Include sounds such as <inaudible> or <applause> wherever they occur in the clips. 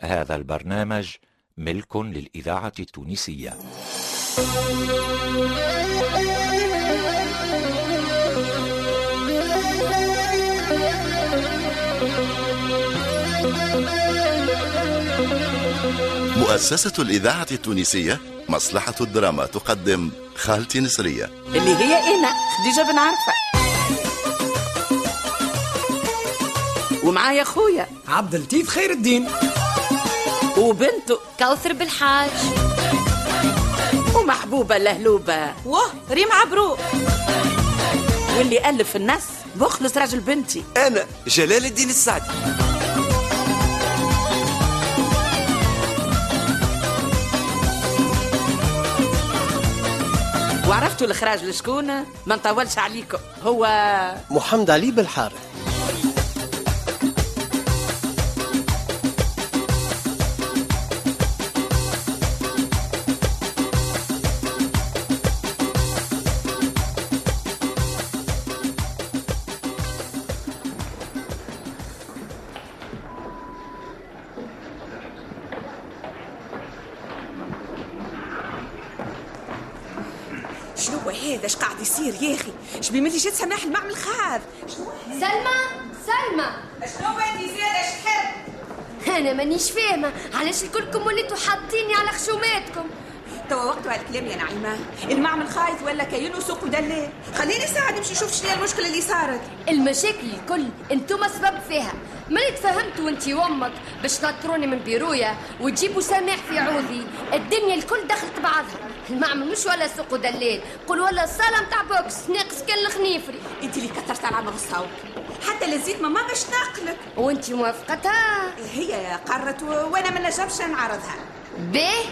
هذا البرنامج ملك للإذاعة التونسية. مؤسسة الإذاعة التونسية مصلحة الدراما تقدم خالتي نسرية اللي هي أنا خديجة بن عرفة. ومعايا خويا عبد اللطيف خير الدين. وبنته كوثر بالحاج. ومحبوبة لهلوبة. واه ريم عبرو. واللي ألف الناس بخلص راجل بنتي. أنا جلال الدين السعدي. وعرفتوا الإخراج لشكون؟ ما نطولش عليكم. هو محمد علي بالحارث. هذا اش قاعد يصير يا أخي؟ اش بيملي جات سماح المعمل شنو سلمى سلمى. شنو انت زيادة اش تحب أنا مانيش فاهمة. علاش الكلكم وليتوا حاطيني على خشوماتكم؟ توا وقت هالكلام يا نعيمة. المعمل خايف ولا كاين سوق ودلال خليني ساعه نمشي نشوف شنو هي المشكلة اللي صارت. المشاكل الكل أنتم سبب فيها. ملي تفهمتوا انتي وامك باش تنطروني من بيرويا وتجيبوا سماح في عوضي الدنيا الكل دخلت بعضها. المعمل مش ولا سوق ودلال قول ولا صاله متاع بوكس ناقص كان الخنيفري. انت اللي كثرت على عمر الصوت حتى لزيت ماما باش ناقلك وانتي موافقتها هي قررت و- وأنا ما نجمش نعرضها. بيه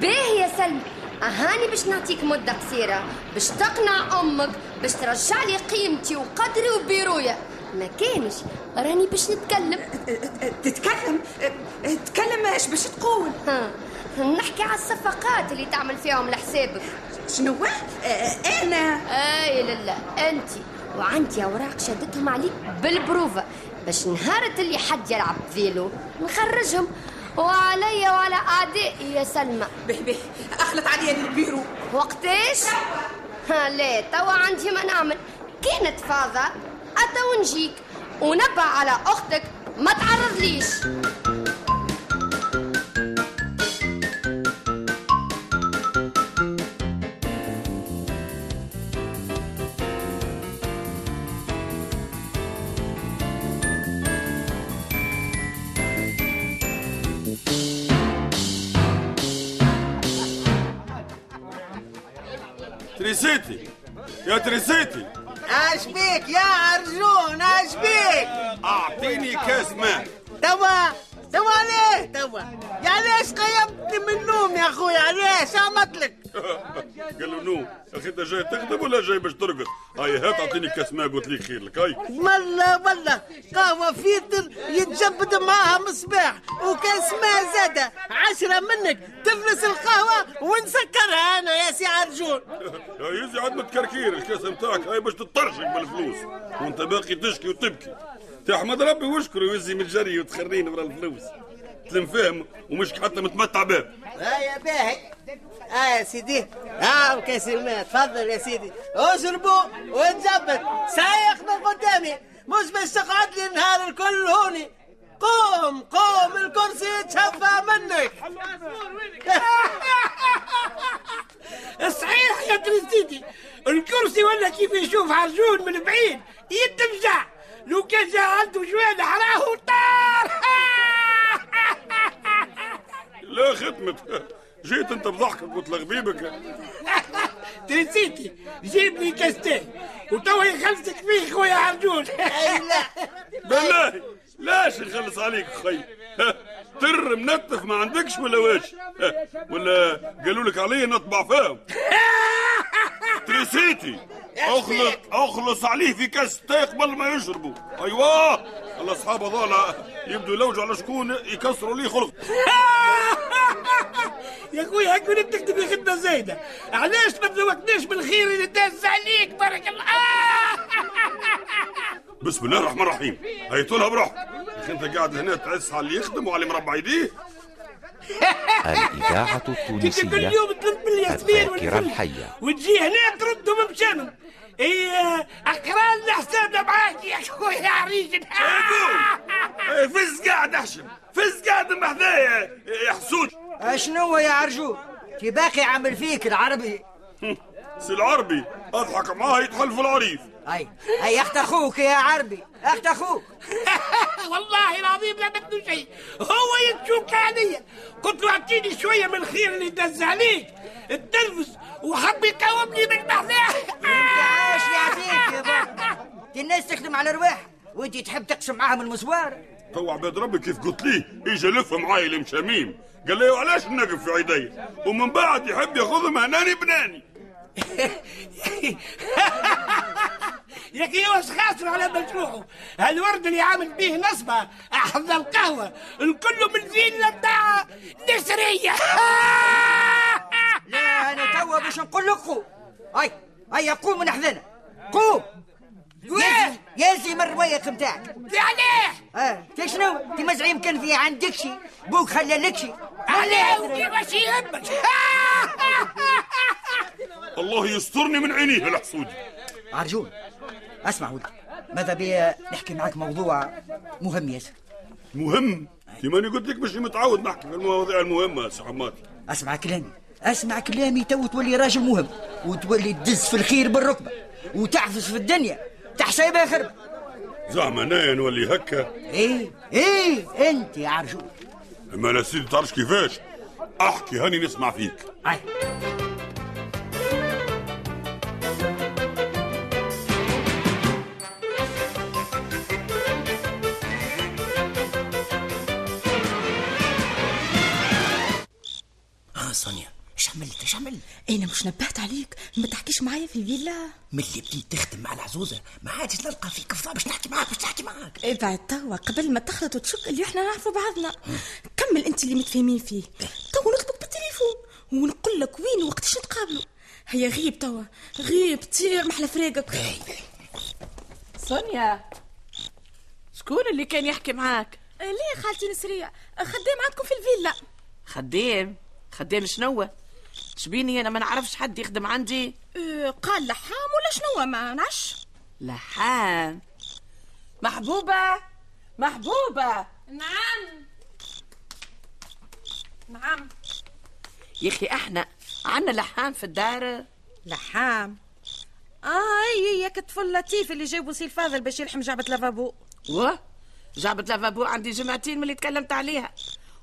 بيه يا سلمى. أهاني باش نعطيك مدة قصيرة. باش تقنع أمك باش ترجع لي قيمتي وقدري وبيرويا. ما كانش. راني باش نتكلم. أه، أه، تتكلم؟ أه، أه، تتكلم اش باش تقول. ها. نحكي على الصفقات اللي تعمل فيهم لحسابك. شنو أه، أنا. أي لا انت. وعندي اوراق شدتهم عليك بالبروفة. باش نهارة اللي حد يلعب فيلو نخرجهم. وعليا وعلى اعدائي يا سلمى. به به. أخلط عليا البيرو. وقتاش؟ ها لا توا عندي ما نعمل. كانت فاضة أتا ونجيك ونبع على أختك ما تعرضليش. تريسيتي يا تريسيتي اش بيك يا عرجون اش بيك اعطيني كاس ماء توا توا عليه توا يا علاش قيمتني من النوم يا أخويا؟ علاش عملت لك؟ <laughs> قال له نو. أخي أنت جاي تخدم ولا جاي باش ترقد هاي هات أعطيني كاس ماء قلت لك خير لك. هاي. ملا ملا قهوة فيتر يتجبد معاها مصباح وكاس ماء زادة عشرة منك. تفلس القهوة ونسكرها أنا يا سي عرجون. <laughs> يا يزي عاد متكركير الكاس نتاعك هاي باش تطرشك بالفلوس. وأنت باقي تشكي وتبكي. تحمد ربي واشكر يوزي من الجري وتخريني ورا الفلوس. تلم فاهم ومش حتى متمتع به. ها يا باهي. آه يا سيدي. آه كاس الماء. تفضل يا سيدي. اشربوا وتجبد سايق من قدامي. مش باش تقعد لي النهار الكل هوني. قوم قوم الكرسي يتشفى منك. <laughs> صحيح يا تريزيدي الكرسي ولا كيف يشوف عرجون من بعيد. يتمجع لو كان جا عنده جوال حراه وطار <laughs> لا ختمت جيت انت بضحكك وتلغبيبك <laughs> تريزيدي جيب لي كاستين. وتوا يخلصك فيه خويا عرجون <laughs> بالله. لاش نخلص عليك خي تر منتف ما عندكش ولا واش؟ ولا قالوا لك علي نطبع فيهم؟ تريسيتي اخلص أخلص عليه في كاس تاي قبل ما يشربوا. أيوه. الاصحاب هذولا يبدوا يلوجوا على شكون يكسروا لي خلق. <laughs> يا خويا هاك وليت تكتب خدمة زايدة. علاش ما تزوجناش بالخير اللي داز عليك؟ بارك الله. بسم الله الرحمن الرحيم. هيتولها بروح أخي أنت قاعد هنا تعس على اللي يخدم وعلى مربع يديه الإذاعة كنت كل التونسية يوم بالياسمين الذاكرة الحية. وتجي هنا تردهم بشنم إيه اقران حسابنا معاك يا خويا عريجن فز قاعد أحشم. فز قاعد محذايا يا حسود. شنو يا عرجون كي باقي عامل فيك العربي. <laughs> سي العربي؟ أضحك معاه يتحلف العريف. أي أي أخت أخوك يا عربي. أخت أخوك. <laughs> والله العظيم لا بدو شيء. هو يتشوك عليا قلت له اعطيني شوية من الخير اللي دز عليك. التلفز وحب يقاومني من محلاه عاش يعطيك يا بابا الناس تخدم على رواح وانت تحب تقسم معاهم المسوار تو عباد ربي كيف قلت ليه اجى لف معاي المشاميم قال لي وعلاش نقف في عيدي؟ ومن بعد يحب ياخذهم هناني بناني. <laughs> يا أخي واش خاسر على مشروعه هالورد اللي عامل بيه نصبة أحلى القهوة. الكل من فيلا بتاع نسرية. لا أنا توا باش نقول لك قوم اي اي قوم من حذنا قوم يازي يازي من الروايق نتاعك عليه آه انت شنو انت مزعيم كان في عندك شي؟ بوك خلى لك شي. عليه وكيفاش يهمك <laughs> الله يسترني من عينيه الحسودي عرجون أسمع ولدي ماذا بي نحكي معك موضوع مهم ياسر مهم؟ كيما قلت لك مش متعود نحكي في المواضيع المهمة يا سي حماتي أسمع كلامي أسمع كلامي تو تولي راجل مهم وتولي تدز في الخير بالركبة وتعفس في الدنيا تحسيبها خربه زعما أنا نولي هكا. إيه إيه أنت يا عرجون أما لا سيدي تعرفش كيفاش؟ أحكي هاني نسمع فيك. أي. أنا مش نبهت عليك. ما تحكيش معايا في الفيلا. من اللي بديت تخدم مع العزوزة؟ ما عادش نلقى فيك فضا باش نحكي معاك باش نحكي معاك. ابعد توا قبل ما تخلط وتشك اللي إحنا نعرفوا بعضنا. كمل انت اللي متفاهمين فيه. توا نطلب بالتليفون ونقول لك وين وقتاش نتقابلوا. هيا غيب توا. غيب طير محلى فريقك سونيا شكون اللي كان يحكي معاك؟ ليه خالتي نسرية؟ خدام عندكم في الفيلا. خدام؟ خدام شنو شبيني أنا ما نعرفش حد يخدم عندي؟ أه قال لحام ولا شنو ما نعش لحام. محبوبة؟ محبوبة. نعم. نعم. يا أخي إحنا عنا لحام في الدار. لحام. آه إي ياك الطفل لطيف اللي جابوا سي الفاضل باش يلحم جعبة لافابو. و؟ جابت lavabo عندي جمعتين من اللي تكلمت عليها.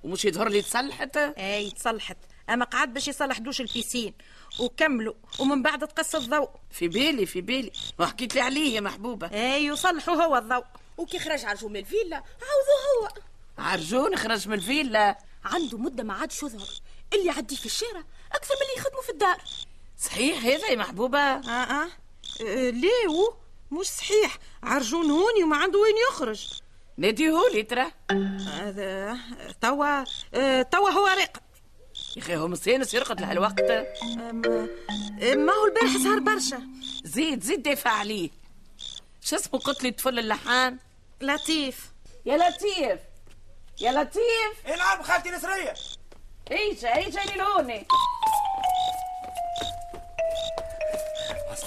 ومش يظهر لي تصلحت؟ إي تصلحت. أما قعد باش يصلح دوش ال piscine. وكملوا. ومن بعد تقص الضوء. في بالي في بالي. وحكيت لي عليه يا محبوبة. اي يصلحوا هو الضوء. وكي خرج عرجو من الفيلا عاوضوا هو. عرجون خرج من الفيلا. عنده مدة ما عادش يظهر. اللي يعدي في الشارع أكثر من اللي يخدموا في الدار. صحيح هذا يا محبوبة؟ آه آه, آه ليه؟ و؟ مش صحيح. عرجون هوني وما عنده وين يخرج. ناديهولي ترى. هذا توا آه توا هو راقد يا أخي هو مسينس يرقد لهالوقت ما هو البارح سهر برشا. زيد زيد دافع عليه. شو اسمه قلت لي طفل اللحان؟ لطيف. يا لطيف. يا لطيف. نعم خالتي نسرية ايجا ايجا لهوني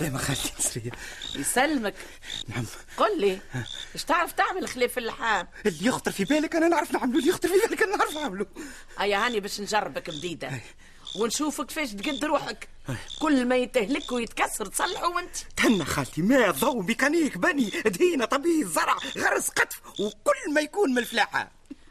عسلامة خالتي نسرية يسلمك. نعم. قل لي إيش تعرف تعمل خليف اللحام؟ اللي يخطر في بالك أنا نعرف نعمله اللي يخطر في بالك أنا نعرف نعمله. ايا هاني باش نجربك بديدة. ونشوفك كيفاش تقد روحك. كل ما يتهلك ويتكسر تصلحه وانت تهنى خالتي ماء ضوء ميكانيك بني دهينة طبيب زرع غرس قطف وكل ما يكون من الفلاحة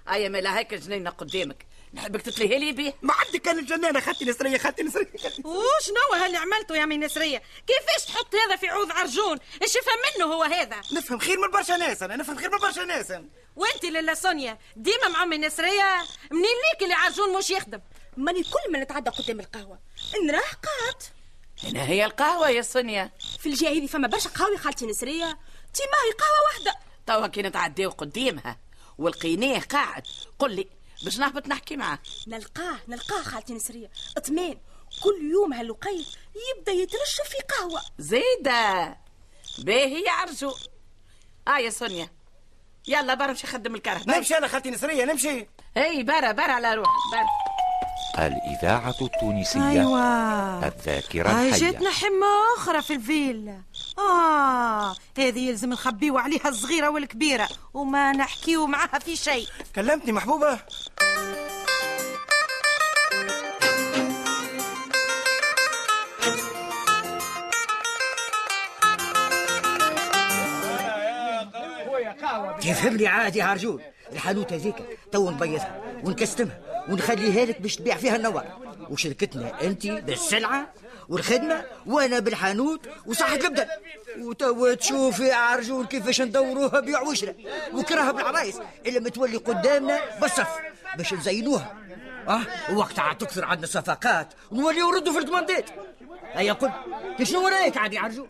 ايا ما هيك جنينة قدامك. نحبك تتلهي لي بيه ما عندك كان الجنانة خالتي نسرية خالتي نسرية وشنو هاللي عملته يا مين نسرية؟ كيفاش تحط هذا في عوض عرجون إيش يفهم منه هو هذا؟ نفهم خير من برشا ناس أنا نفهم خير من برشا ناس. وأنت لالا سونيا ديما مع امي نسرية منين ليك اللي عرجون مش يخدم؟ ماني كل ما نتعدى قدام القهوة. نراه قاعد. هنا هي القهوة يا سونيا. في الجهة هذه فما برشا قهوة خالتي نسرية. تي ماهي قهوة واحدة. توا كي نتعداو قدامها ولقيناه قاعد. قل لي باش نهبط نحكي معاه نلقاه نلقاه خالتي نسرية. اطمئن. كل يوم هاللقيت يبدأ يترشف في قهوة. زيدة! باهي يا عرجو. آه يا سونيا. يلا برا مشي خدم الكره نمشي أنا خالتي نسرية نمشي. إي برا برا على روحك برا. الإذاعة التونسية أيوة. الذاكرة الحية. جاتنا حمة أخرى في الفيلا آه هذه يلزم نخبيو عليها الصغيرة والكبيرة وما نحكيو معاها في شيء. كلمتني محبوبة. تفهم لي عادي يا رجول الحانوت هذيك تو نبيضها ونكستمها ونخليها لك باش تبيع فيها النوار. وشركتنا انت بالسلعة والخدمة وأنا بالحانوت وصحة البدن وتو تشوفي يا عرجول كيفاش ندوروها بيع وشرا. وكرهها بالعرايس إلا ما تولي قدامنا بالصف باش نزينوها. أه؟ وقتها تكثر عندنا صفقات ونولي نردوا في الكماندات هيا قل شنو رأيك عادي يا عرجون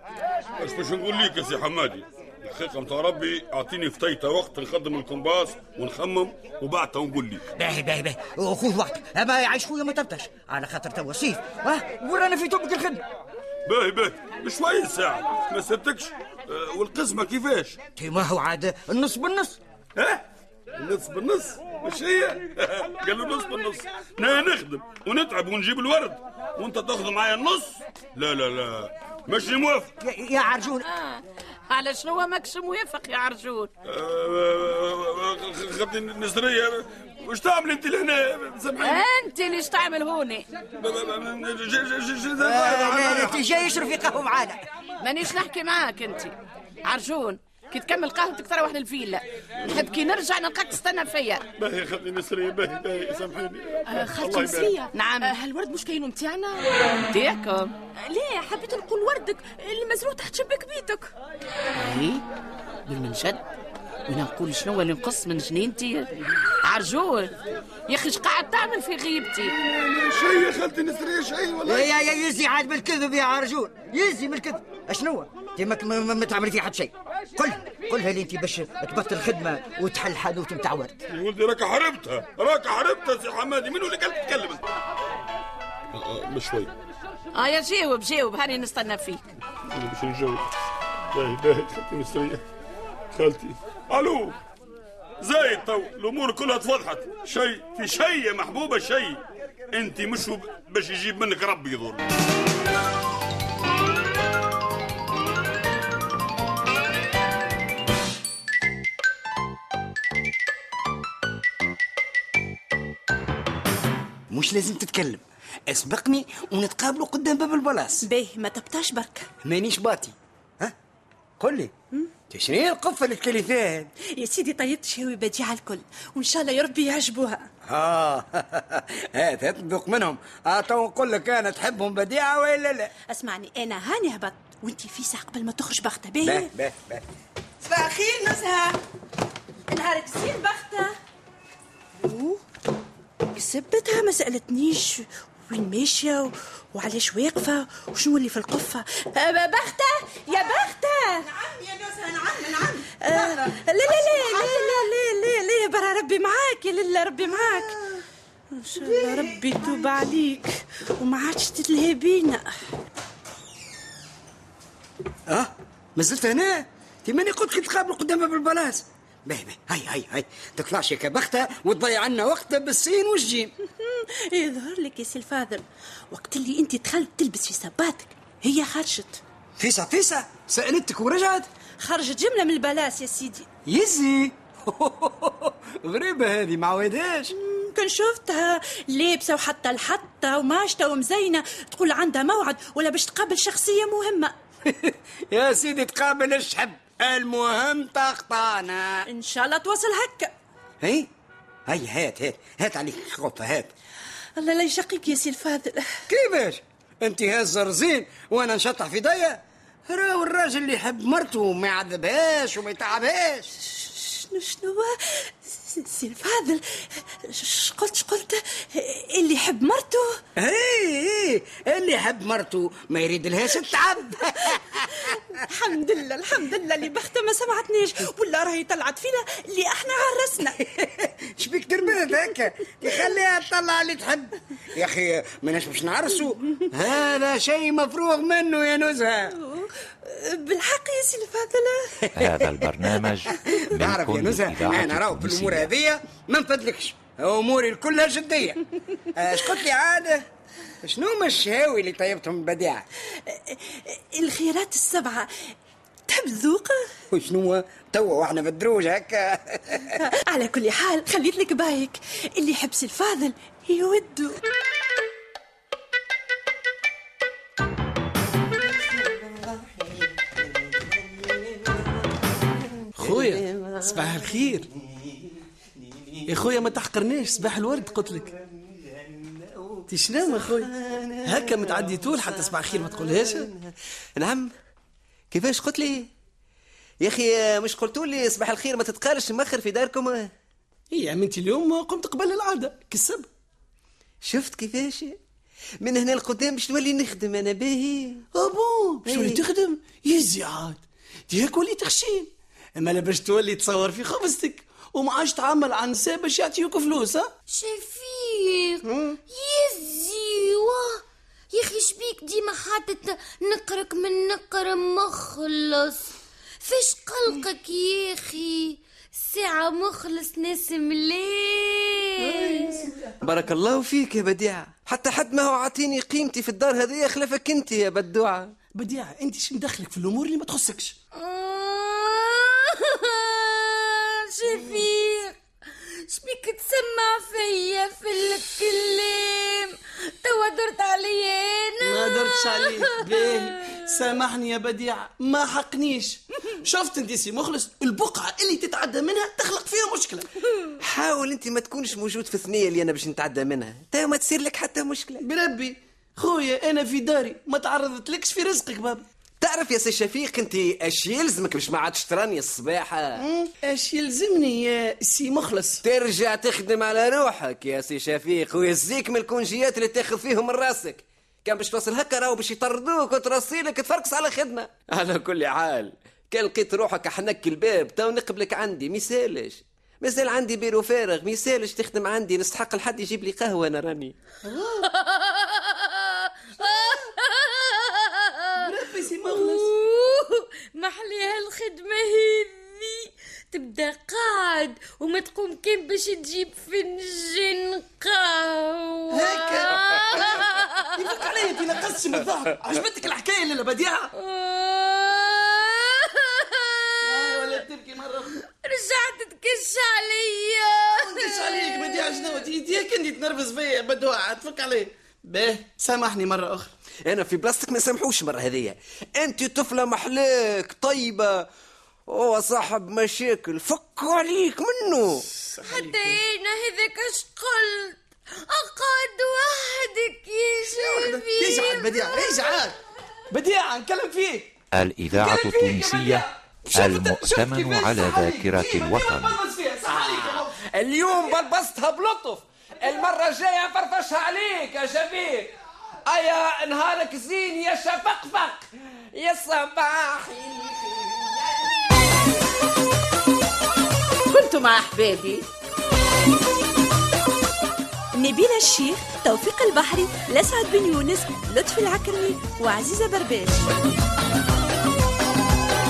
إيش باش نقول لك يا سي حمادي الحقيقة متاع ربي. أعطيني فتيتة وقت نخدم ال compas ونخمم وبعدها ونقول لي. باهي باهي باهي. وخذ وقتك أما يعيش خويا ما تبطاش. على خاطر توا صيف آه ورانا في توبك الخدمه باهي باهي. بشوية ساعة. ما سبتكش أه والقسمة كيفاش؟ ما هو عاد النص بالنص. آه النص بالنص؟ مش هي؟ <laughs> قالوا نص بالنص. أنا نخدم ونتعب ونجيب الورد. وانت تاخذ معايا النص؟ لا لا لا. مش موافق. يا, يا عرجون. آه. على شنو ماكش موافق يا عرجون خدي نسرية وش تعمل انت لهنا سامحيني انت اللي تعمل هوني انت جاي يشرب في قهوه معانا مانيش نحكي معاك انت عرجون كي تكمل قهوتك تروح للفيلا نحب كي نرجع نلقاك تستنى فيا. باهي خدي نسرية باهي باهي سامحيني. آه خالتي نسرية. نعم. آه هالورد مش كاينو متاعنا نتاعكم ليه؟ حبيت نقول وردك. اللي مزروع تحت شباك بيتك. إيه من جد وأنا نقول شنو اللي نقص من جنينتي عرجول يا أخي إيش قاعد تعمل في غيبتي. شيء يا خالتي نسرية شيء والله. يا يا يزي عاد بالكذب يا عرجون يزي من الكذب اشنو أنت ما, تعملي في حد شيء قل قلها لي انت باش تبطل الخدمة وتحل حانوت نتاع ورد يا ولدي راك خربتها. راك خربتها سي حمادي. منو اللي قال تتكلم انت بشوي آه يا جاوب جاوب. هاني نستنى فيك. باش نجاوب. باهي باهي خالتي نسرية خالتي. ألو. زايد تو الأمور كلها تفضحت. شيء في شيء يا محبوبة شيء. انت مش باش يجيب منك ربي يضر. مش لازم تتكلم. اسبقني ونتقابلوا قدام باب البلاص. باهي ما تبتاش برك. مانيش باطي. قل لي. شنو هي القفة اللي تكلفات يا سيدي طيبت شهوي بديعة الكل. وإن شاء الله يا ربي يعجبوها. آه <laughs> هات هات ندوق منهم. آه تو نقول لك أنا تحبهم بديعة ولا لا. أسمعني أنا هاني هبط. وانت في ساعة قبل ما تخرج بختة. باهي؟ باه باه باه صباح الخير نزهة. نهارك زين بختة. كسبتها ما سألتنيش وين ماشية وعلاش واقفة؟ وشنو اللي في القفة؟ أه، بختة! يا بختة! نعم يا نوسة نعم نعم. أه، لا لا لا لا لا لا لا لا برا ربي معاك يا لله ربي معاك. آه. إن شاء الله ربي يتوب عليك. وما عادش تتلهي بينا. أه؟ مازلت هنا هنا؟ ماني قلت كي تقابل قدامها بالبلاص. باهي باهي هاي هاي هاي. تطلعش كبختة وتضيع عنا وقتها بالسين والجيم. <laughs> يظهر لك يا سي الفاضل. وقت اللي انت دخلت تلبس في صباتك هي خرجت. فيسا فيسا سألتك ورجعت. خرجت جملة من ال place يا سيدي. يزي. <laughs> غريبة هذه ما عودهاش كان شفتها لابسة وحتى الحتة وماشطة ومزينة. تقول عندها موعد ولا باش تقابل شخصية مهمة. <laughs> يا سيدي تقابل الشحب. المهم تقطعنا. إن شاء الله توصل هكا. هي؟ هي هات هات. هات عليك خطة هات. الله لا يشقيك يا سي الفاضل كيفاش؟ أنت هاز رزين وأنا نشطح في ضيا راهو الراجل اللي يحب مرته ما يعذبهاش وما يتعبهاش. شنو شنو؟ سي الفاضل. ش قلت ش قلت اللي يحب مرته. اي اي اللي يحب مرته. ما يريد لهاش التعب الحمد لله الحمد لله. اللي بختها ما سمعتنيش. ولا راهي طلعت فينا. اللي إحنا عرسنا. <laughs> شبيك تربد هكا يخليها تطلع اللي تحب. يا أخي ماناش باش نعرسوا هذا شيء مفروغ منه يا نزهة. بالحق يا سي الفاضل هذا البرنامج <laughs> من تعرف يا نزهه أنا راهو في الأمور. هذه ما نفدلكش أموري كلها جدية. <laughs> اش قلت لي عاده شنو هما الشهاوي اللي طيبتهم البديعه الخيرات السبعة. تحب الذوق؟ وشنو توا وإحنا في الدروج هكا. <laughs> على كل حال خليت لك بايك. اللي يحب سي الفاضل يودو. صباح الخير. يا خويا ما تحقرناش صباح الورد قلت لك. انت شنو يا خويا هكا متعدي طول حتى صباح الخير ما تقولهاش. نعم. كيفاش قلت لي؟ يا أخي مش قلتوا لي صباح الخير ما تتقالش مخر في داركم؟ إي يا عمتي اليوم قمت قبل العادة كسب شفت كيفاش؟ من هنا لقدام باش نولي نخدم أنا باهي. ابون باش تولي. تخدم؟ يزي عاد ديك وليت خشين أما لا باش تولي تصور في خبزتك. وما عادش تعمل عن نساء باش يعطيوك فلوس ها؟ شفيق يزي واه يا أخي شبيك ديما حاطط نقرك من نقر مخلص. فاش قلقك يا أخي؟ ساعة مخلص ناس مليح بارك الله فيك يا بديعة حتى حد ما هو عاطيني قيمتي في الدار هذه خلافك أنت يا بدوعة. بديعة أنت شو مدخلك في الأمور اللي ما تخصكش؟ شفيق. شبيك تسمع فيا في الكلام. توا درت عليا أنا. ما درتش عليك. باهي. سامحني يا بديعة ما حقنيش. شفت انت سي مخلص؟ البقعة اللي تتعدى منها تخلق فيها مشكلة. حاول انت ما تكونش موجود في الثنية اللي أنا باش نتعدى منها. تا ما تصير لك حتى مشكلة. بربي خويا أنا في داري. ما تعرضت لكش في رزقك بابا. تعرف يا سي شفيق انت اش يلزمك باش ما عادش تراني الصباحة اش يلزمني يا سي مخلص. ترجع تخدم على روحك يا سي شفيق ويزيك من الكونجيات اللي تاخذ فيهم من راسك. كان باش توصل هكا راهو باش يطردوك وترسيلك تفركس على خدمة. <laughs> على كل حال كان لقيت روحك حنك الباب تو نقبلك عندي ميسالش. مازال عندي بيرو فارغ ميسالش تخدم عندي نستحق لحد يجيب لي قهوة أنا راني <laughs> بربي سي مخلص محليها الخدمة هذي؟ تبدأ قاعد وما تقوم كان باش تجيب فنجان قهوة. هكا يفك علي انت نقصتش من الضحك. عجبتك الحكاية اللي بديعه ولا تبكي أخرى رجعت تكش عليا. تكش عليك بديعه شنو ديك انت تنرفز فيا. بدوعة. تفك علي. باه سامحني مرة أخرى. أنا في بلاصتك ما سامحوش المرة هذيا. أنت طفلة محلاك طيبة. هو صاحب مشاكل. فكوا عليك منه. حتى أنا هذاك اش قلت. أقعد وحدك يا شبيب اجعل بديعه اجعل بديعه نكلم فيك. الإذاعة التونسية المؤتمن على ذاكرة الوطن. اليوم بلبستها بلطف. المرة الجاية نفرفشها عليك يا شفيق. أيا نهارك زين يا شفقفق يا صباحي كنتم مع أحبابي. نبيلة الشيخ توفيق البحري لسعد بن يونس لطفي العكرمي وعزيزة برباش.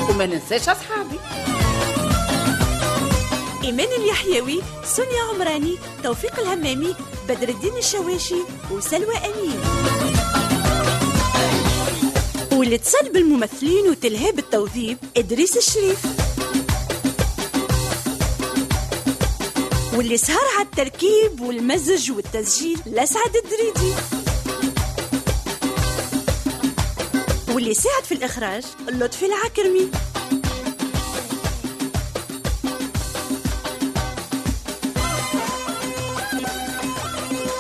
وما ننساش أصحابي. إيمان اليحيوي سونيا عمراني توفيق الهمامي بدر الدين الشواشي وسلوى أمين. والاتصال بالممثلين وتلهاب التوظيف إدريس الشريف. واللي سهر على التركيب والمزج والتسجيل لسعد الدريدي. واللي ساعد في الإخراج لطفي العكرمي.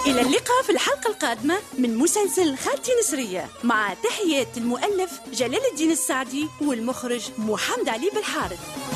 إلى اللقاء في الحلقة القادمة من مسلسل خالتي نسرية مع تحيات المؤلف جلال الدين السعدي والمخرج محمد علي بالحارث.